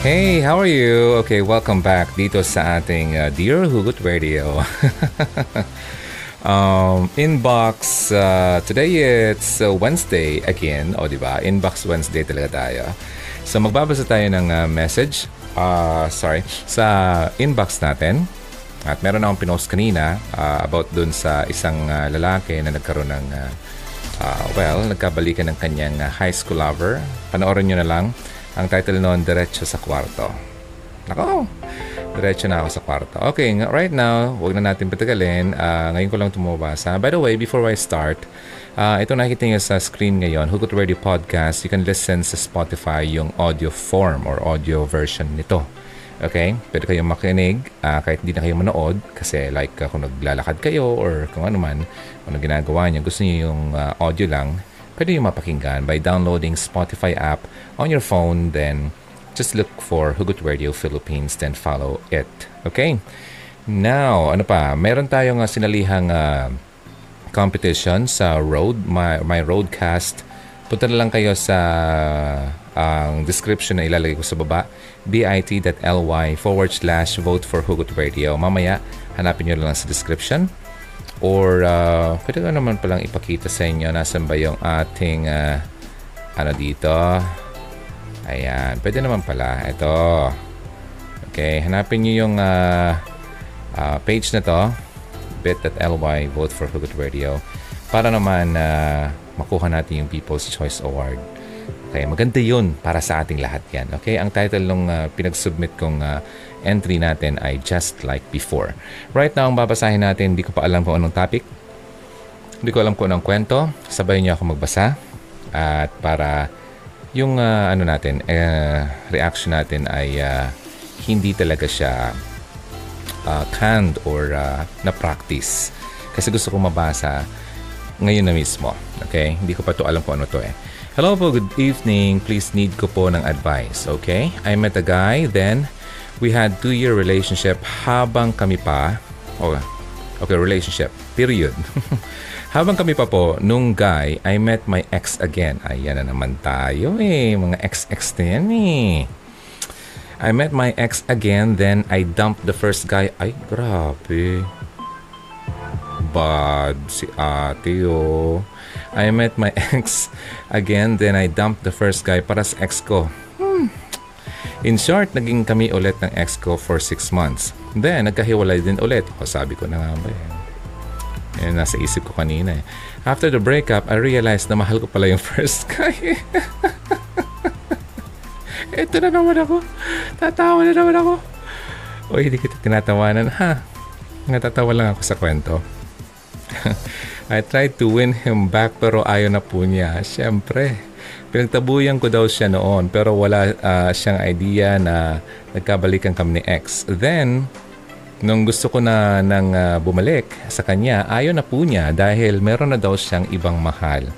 Hey, how are you? Okay, welcome back dito sa ating uh, Dear Hugot Radio. um, inbox, uh, today it's uh, Wednesday again. O, oh, di ba? Inbox Wednesday talaga tayo. So, magbabasa tayo ng uh, message. Uh, sorry. Sa inbox natin. At meron akong pinost kanina uh, about dun sa isang uh, lalaki na nagkaroon ng, uh, uh, well, nagkabalikan ng kanyang uh, high school lover. Panoorin nyo na lang. Ang title noon, Diretso sa Kwarto. Nako, diretso na ako sa kwarto. Okay, right now, wag na natin patagalin. Uh, ngayon ko lang tumabasa. By the way, before I start, uh, ito nakikita niyo sa screen ngayon, Hugot Radio Podcast. You can listen sa Spotify yung audio form or audio version nito. Okay? Pwede kayong makinig uh, kahit hindi na kayo manood kasi like uh, kung naglalakad kayo or kung ano man, kung ano ginagawa niyo, gusto niyo yung uh, audio lang, pwede yung mapakinggan by downloading Spotify app on your phone. Then, just look for Hugot Radio Philippines, then follow it. Okay? Now, ano pa? Meron tayong uh, sinalihang uh, competition sa road, my, my roadcast. Punta na lang kayo sa ang description na ilalagay ko sa baba bit.ly forward slash vote for Hugot Radio. Mamaya, hanapin nyo lang sa description Or uh, pwede ko naman palang ipakita sa inyo nasan ba yung ating uh, ano dito. Ayan. Pwede naman pala. Ito. Okay. Hanapin nyo yung uh, uh, page na to. bit.ly vote for Hugot Radio. Para naman uh, makuha natin yung People's Choice Award. Okay, maganda yun para sa ating lahat yan. Okay, ang title ng uh, pinag-submit kong uh, entry natin ay Just Like Before. Right now, ang babasahin natin, hindi ko pa alam kung anong topic. Hindi ko alam kung anong kwento. Sabay niyo ako magbasa. At para yung uh, ano natin, uh, reaction natin ay uh, hindi talaga siya uh, canned or uh, na-practice. Kasi gusto ko mabasa ngayon na mismo. Okay? Hindi ko pa to alam kung ano to eh. Hello po, good evening. Please need ko po ng advice, okay? I met a guy, then we had two-year relationship habang kami pa, oh, okay, relationship, period. habang kami pa po, nung guy, I met my ex again. Ayan na naman tayo eh, mga ex-ex na yan eh. I met my ex again, then I dumped the first guy. Ay, grabe. Bad si ate oh. I met my ex again, then I dumped the first guy para sa ex ko. In short, naging kami ulit ng ex ko for 6 months. Then, nagkahiwalay din ulit. O, sabi ko na nga ba eh. Nasa isip ko kanina eh. After the breakup, I realized na mahal ko pala yung first guy. Ito na naman ako. Tatawa na naman ako. O, hindi kita tinatawanan, ha? Natatawa lang ako sa kwento. I tried to win him back pero ayaw na po niya. Siyempre, pinagtabuyan ko daw siya noon pero wala uh, siyang idea na nagkabalikan kami ni ex. Then, nung gusto ko na nang uh, bumalik sa kanya, ayaw na po niya dahil meron na daw siyang ibang mahal.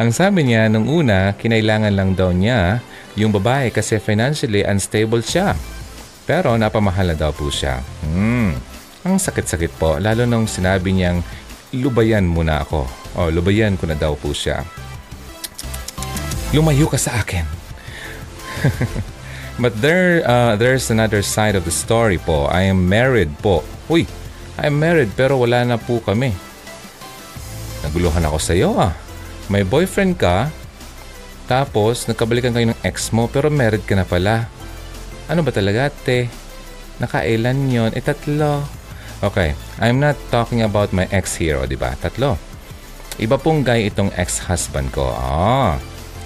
Ang sabi niya nung una, kinailangan lang daw niya yung babae kasi financially unstable siya. Pero napamahal na daw po siya. Hmm. Ang sakit-sakit po, lalo nung sinabi niyang lubayan muna ako. O, lubayan ko na daw po siya. Lumayo ka sa akin. But there, uh, there's another side of the story po. I am married po. Uy, I am married pero wala na po kami. Naguluhan ako sa iyo ah. May boyfriend ka, tapos nagkabalikan kayo ng ex mo pero married ka na pala. Ano ba talaga te? Nakailan yon? E tatlo. Okay, I'm not talking about my ex here, di ba? Tatlo. Iba pong guy itong ex-husband ko. Ah,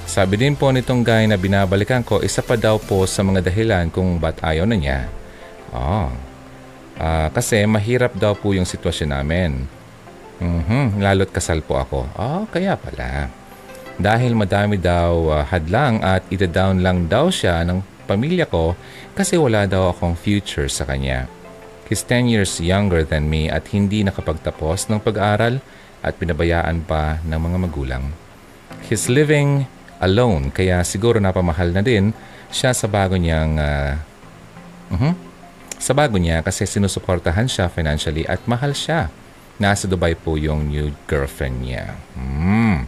sabi din po nitong guy na binabalikan ko, isa pa daw po sa mga dahilan kung ba't ayaw na niya. Ah, ah kasi mahirap daw po yung sitwasyon namin. Mm-hmm, lalo't kasal po ako. Ah, kaya pala. Dahil madami daw uh, hadlang at ita-down lang daw siya ng pamilya ko kasi wala daw akong future sa kanya. He's 10 years younger than me at hindi nakapagtapos ng pag-aaral at pinabayaan pa ng mga magulang. He's living alone kaya siguro napamahal na din siya sa bago niyang uh, uh-huh, sa bago niya kasi sinusuportahan siya financially at mahal siya. Nasa Dubai po yung new girlfriend niya. Mm.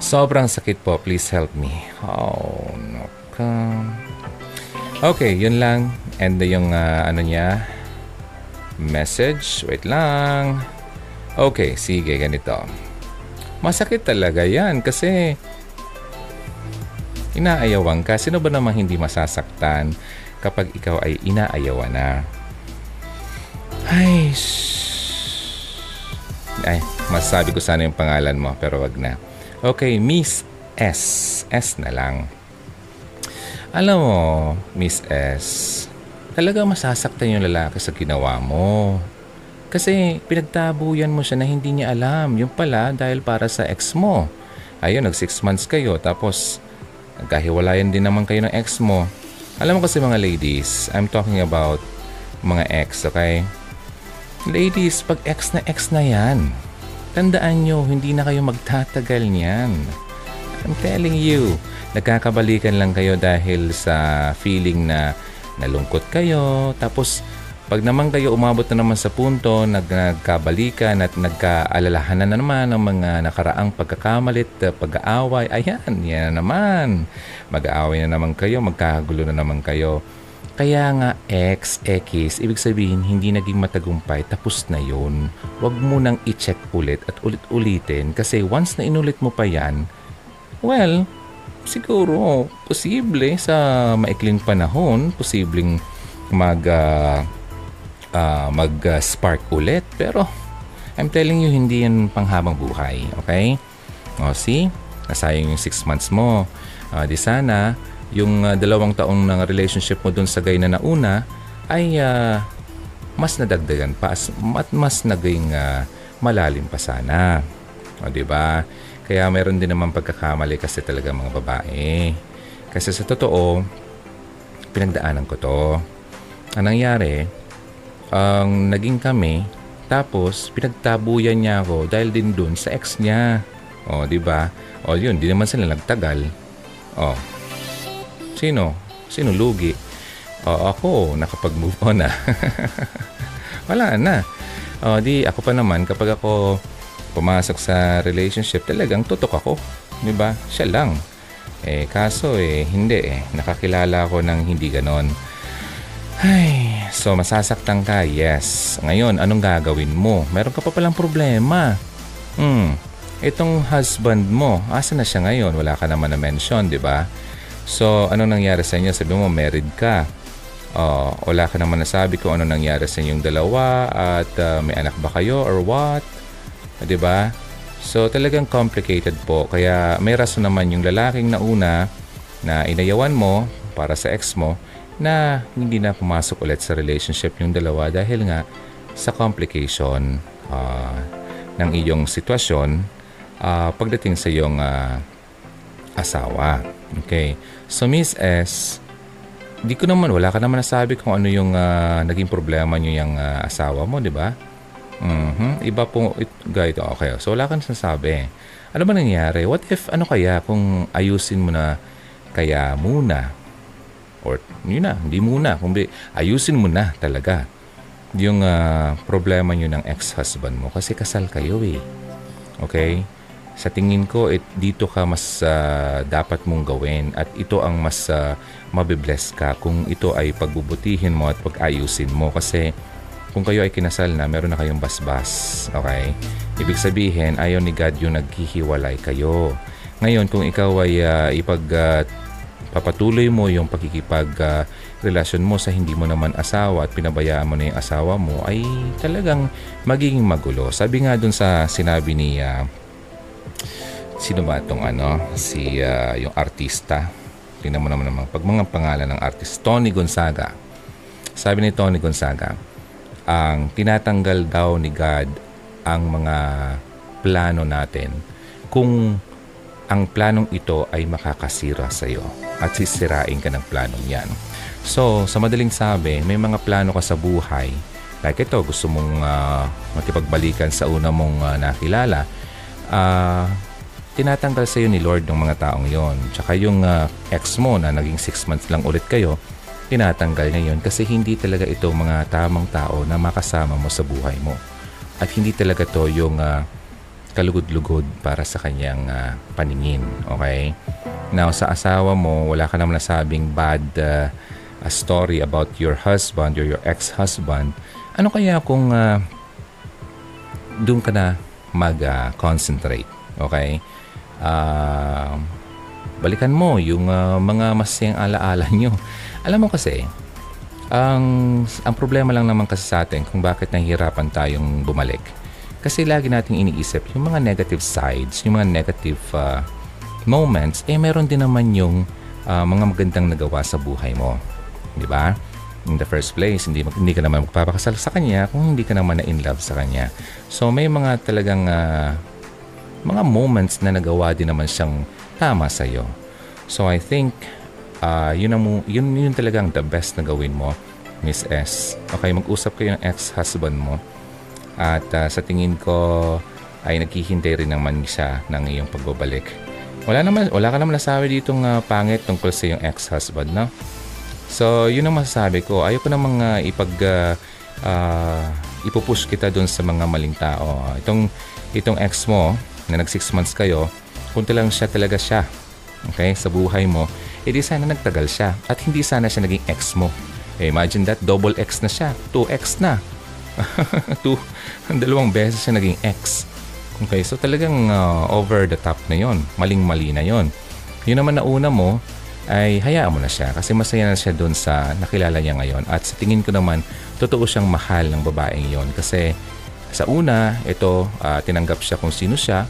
Sobrang sakit po. Please help me. Oh, no. Okay, yun lang. And yung uh, ano niya, message. Wait lang. Okay, sige, ganito. Masakit talaga yan kasi inaayawan ka. Sino ba namang hindi masasaktan kapag ikaw ay inaayawan na? Ay, ay, masasabi ko sana yung pangalan mo pero wag na. Okay, Miss S. S na lang. Alam mo, Miss S, talaga masasaktan yung lalaki sa ginawa mo. Kasi pinagtabuyan mo siya na hindi niya alam. Yung pala dahil para sa ex mo. Ayun, nag 6 months kayo tapos nagkahiwalayan din naman kayo ng ex mo. Alam mo kasi mga ladies, I'm talking about mga ex, okay? Ladies, pag ex na ex na yan, tandaan nyo, hindi na kayo magtatagal niyan. I'm telling you, nagkakabalikan lang kayo dahil sa feeling na nalungkot kayo, tapos pag naman kayo umabot na naman sa punto, nag nagkabalikan at nagkaalalahanan na naman ng mga nakaraang pagkakamalit, uh, pag-aaway, ayan, yan na naman. Mag-aaway na naman kayo, magkakagulo na naman kayo. Kaya nga X, X, ibig sabihin hindi naging matagumpay, tapos na yun. Huwag mo nang i-check ulit at ulit-ulitin kasi once na inulit mo pa yan, well, siguro, posible sa maikling panahon, posibleng mag... Uh, uh, mag-spark ulit. Pero, I'm telling you, hindi yan panghabang buhay. Okay? O, see? Nasayang yung 6 months mo. Uh, di sana, yung uh, dalawang taong ng relationship mo dun sa gay na nauna ay uh, mas nadagdagan pa at mas naging uh, malalim pa sana. O, di ba? Kaya meron din naman pagkakamali kasi talaga mga babae. Kasi sa totoo, pinagdaanan ko to. Ang nangyari, ang naging kami, tapos pinagtabuyan niya ako dahil din dun sa ex niya. O, oh, di ba? O, oh, yun, di naman sila nagtagal. O, oh. sino? Sino lugi? O, oh, ako, nakapag-move on na. Wala na. O, di, ako pa naman, kapag ako pumasok sa relationship, talagang tutok ako. Di ba? Siya lang. Eh, kaso eh, hindi eh. Nakakilala ako ng hindi ganon. Ay, so masasaktan ka, yes. Ngayon, anong gagawin mo? Meron ka pa palang problema. Hmm, itong husband mo, asa na siya ngayon? Wala ka naman na mention, di ba? So, anong nangyari sa inyo? Sabi mo, married ka. Oh, wala ka naman nasabi kung ano nangyari sa inyong dalawa at uh, may anak ba kayo or what? 'Di ba? So talagang complicated po. Kaya may rason naman yung lalaking nauna na inayawan mo para sa ex mo na hindi na pumasok ulit sa relationship yung dalawa dahil nga sa complication uh, ng iyong sitwasyon uh, pagdating sa iyong uh, asawa. Okay. So Miss S, di ko naman, wala ka naman nasabi kung ano yung uh, naging problema niyo yung uh, asawa mo, di ba? Mm-hmm. Iba po, it, ito, okay. So wala kang nasasabi. Ano ba nangyari? What if, ano kaya kung ayusin mo na kaya muna Or yun na, hindi muna. Kundi ayusin mo na talaga yung uh, problema nyo ng ex-husband mo kasi kasal kayo eh. Okay? Sa tingin ko, it, dito ka mas uh, dapat mong gawin at ito ang mas uh, mabibless ka kung ito ay pagbubutihin mo at pag-ayusin mo kasi kung kayo ay kinasal na, meron na kayong basbas. Okay? Ibig sabihin, ayaw ni God yung naghihiwalay kayo. Ngayon, kung ikaw ay uh, ipag uh, papatuloy mo yung pagkikipag uh, relasyon mo sa hindi mo naman asawa at pinabayaan mo na yung asawa mo ay talagang magiging magulo. Sabi nga dun sa sinabi ni uh, sino ba itong ano si uh, yung artista? Tingnan mo naman naman pag mga pangalan ng artist. Tony Gonzaga. Sabi ni Tony Gonzaga ang tinatanggal daw ni God ang mga plano natin. Kung ang planong ito ay makakasira sa iyo at sisirain ka ng planong yan. So, sa madaling sabi, may mga plano ka sa buhay. Like ito, gusto mong uh, makipagbalikan sa una mong uh, nakilala. Uh, tinatanggal sa iyo ni Lord ng mga taong yon. Tsaka yung uh, ex mo na naging 6 months lang ulit kayo, tinatanggal niya yon kasi hindi talaga ito mga tamang tao na makasama mo sa buhay mo. At hindi talaga to yung uh, kalugod-lugod para sa kanyang uh, paningin. Okay? Now, sa asawa mo, wala ka naman nasabing bad uh, a story about your husband or your ex-husband. Ano kaya kung uh, doon ka na mag-concentrate? Uh, okay? Uh, balikan mo yung uh, mga masayang alaala nyo. Alam mo kasi, ang, ang problema lang naman kasi sa atin kung bakit nahihirapan tayong bumalik. Kasi lagi nating iniisip yung mga negative sides, yung mga negative uh, moments, eh meron din naman yung uh, mga magandang nagawa sa buhay mo. Di ba? In the first place, hindi, hindi ka naman magpapakasal sa kanya kung hindi ka naman na in love sa kanya. So may mga talagang uh, mga moments na nagawa din naman siyang tama sa iyo. So I think uh, yun, ang, yun, yun talagang the best na gawin mo, Miss S. Okay, mag-usap kayo ng ex-husband mo. At uh, sa tingin ko ay naghihintay rin naman siya ng iyong pagbabalik. Wala naman wala ka naman nasabi dito ng uh, pangit tungkol sa iyong ex-husband, no? So, yun ang masasabi ko. Ayoko namang uh, ipag uh, uh, ipupush kita doon sa mga maling tao. Itong itong ex mo na nag 6 months kayo, kung lang siya talaga siya. Okay? Sa buhay mo, edi sana nagtagal siya at hindi sana siya naging ex mo. Eh, imagine that, double X na siya. 2X na. Two, dalawang beses siya naging X. Okay, so talagang uh, over the top na yon, maling-mali na yon. Yun naman na una mo ay hayaan mo na siya kasi masaya na siya doon sa nakilala niya ngayon. At sa tingin ko naman totoo siyang mahal ng babaeng yon kasi sa una ito uh, tinanggap siya kung sino siya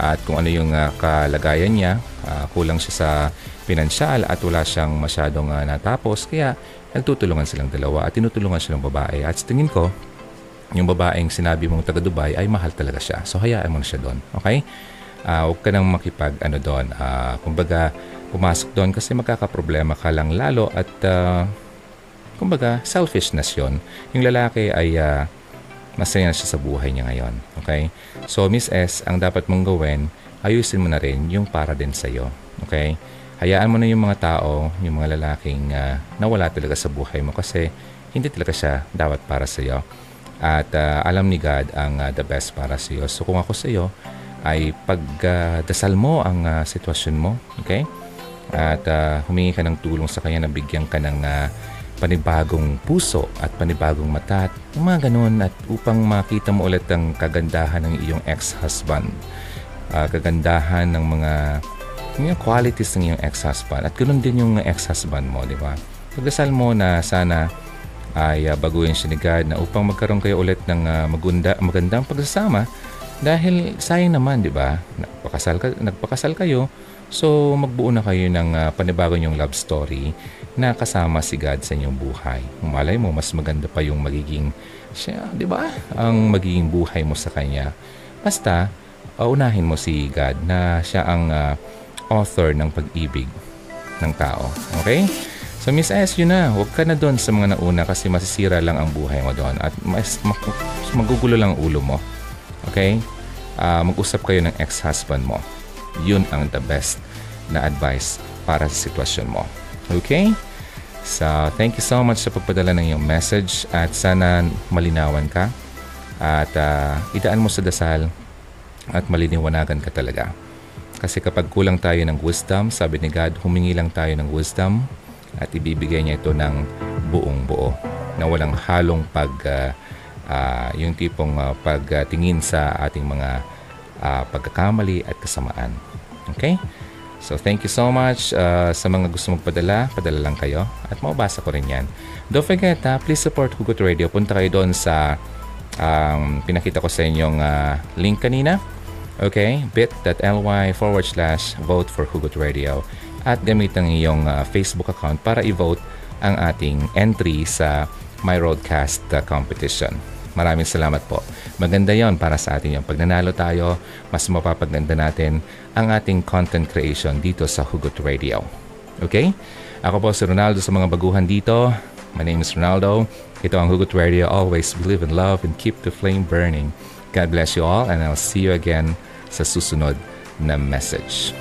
at kung ano yung uh, kalagayan niya. Uh, kulang siya sa pinansyal at wala siyang masyadong uh, natapos. Kaya nagtutulungan silang dalawa at tinutulungan siya ng babae. At sa tingin ko yung babaeng sinabi mong taga Dubai ay mahal talaga siya. So hayaan mo na siya doon. Okay? Uh, huwag ka nang makipag ano doon. Uh, kumbaga, pumasok doon kasi magkakaproblema ka lang lalo at uh, kumbaga, selfishness yon Yung lalaki ay uh, masaya na siya sa buhay niya ngayon. Okay? So, Miss S, ang dapat mong gawin, ayusin mo na rin yung para din sa'yo. Okay? Hayaan mo na yung mga tao, yung mga lalaking uh, nawala talaga sa buhay mo kasi hindi talaga siya dapat para sa'yo. At uh, alam ni God ang uh, the best para sa iyo. So kung ako sa iyo, ay pagdasal uh, mo ang uh, sitwasyon mo. Okay? At uh, humingi ka ng tulong sa Kanya na bigyan ka ng uh, panibagong puso at panibagong mata at mga ganun at upang makita mo ulit ang kagandahan ng iyong ex-husband. Uh, kagandahan ng mga yung qualities ng iyong ex-husband at ganoon din yung ex-husband mo, di ba? Pagdasal mo na sana ay uh, baguhin siya ni God na upang magkaroon kayo ulit ng uh, magunda, magandang pagsasama dahil sayang naman, di ba? Nagpakasal, ka, nagpakasal kayo, so magbuo na kayo ng uh, panibago yung love story na kasama si God sa inyong buhay. Malay mo, mas maganda pa yung magiging siya, di ba? Ang magiging buhay mo sa Kanya. Basta, unahin mo si God na siya ang uh, author ng pag-ibig ng tao. Okay? So Miss S, yun na. Huwag ka na doon sa mga nauna kasi masisira lang ang buhay mo doon at mas, mag, magugulo lang ulo mo. Okay? Uh, mag-usap kayo ng ex-husband mo. Yun ang the best na advice para sa sitwasyon mo. Okay? So, thank you so much sa pagpadala ng iyong message at sana malinawan ka at uh, idaan mo sa dasal at maliniwanagan ka talaga. Kasi kapag kulang tayo ng wisdom, sabi ni God, humingi lang tayo ng wisdom at ibibigay niya ito ng buong buo na walang halong pag uh, uh, yung tipong uh, pagtingin sa ating mga uh, pagkakamali at kasamaan. Okay? So thank you so much uh, sa mga gusto magpadala, padala lang kayo at mababasa ko rin yan. Don't forget, uh, please support Hugot Radio. Punta kayo doon sa um, pinakita ko sa inyong uh, link kanina. Okay? bit.ly forward slash vote for Hugot Radio at gamit ang iyong uh, Facebook account para i-vote ang ating entry sa My Roadcast uh, competition. Maraming salamat po. Maganda yon para sa atin yung pagnanalo tayo, mas mapapaganda natin ang ating content creation dito sa Hugot Radio. Okay? Ako po si Ronaldo sa mga baguhan dito. My name is Ronaldo. Ito ang Hugot Radio. Always believe in love and keep the flame burning. God bless you all and I'll see you again sa susunod na message.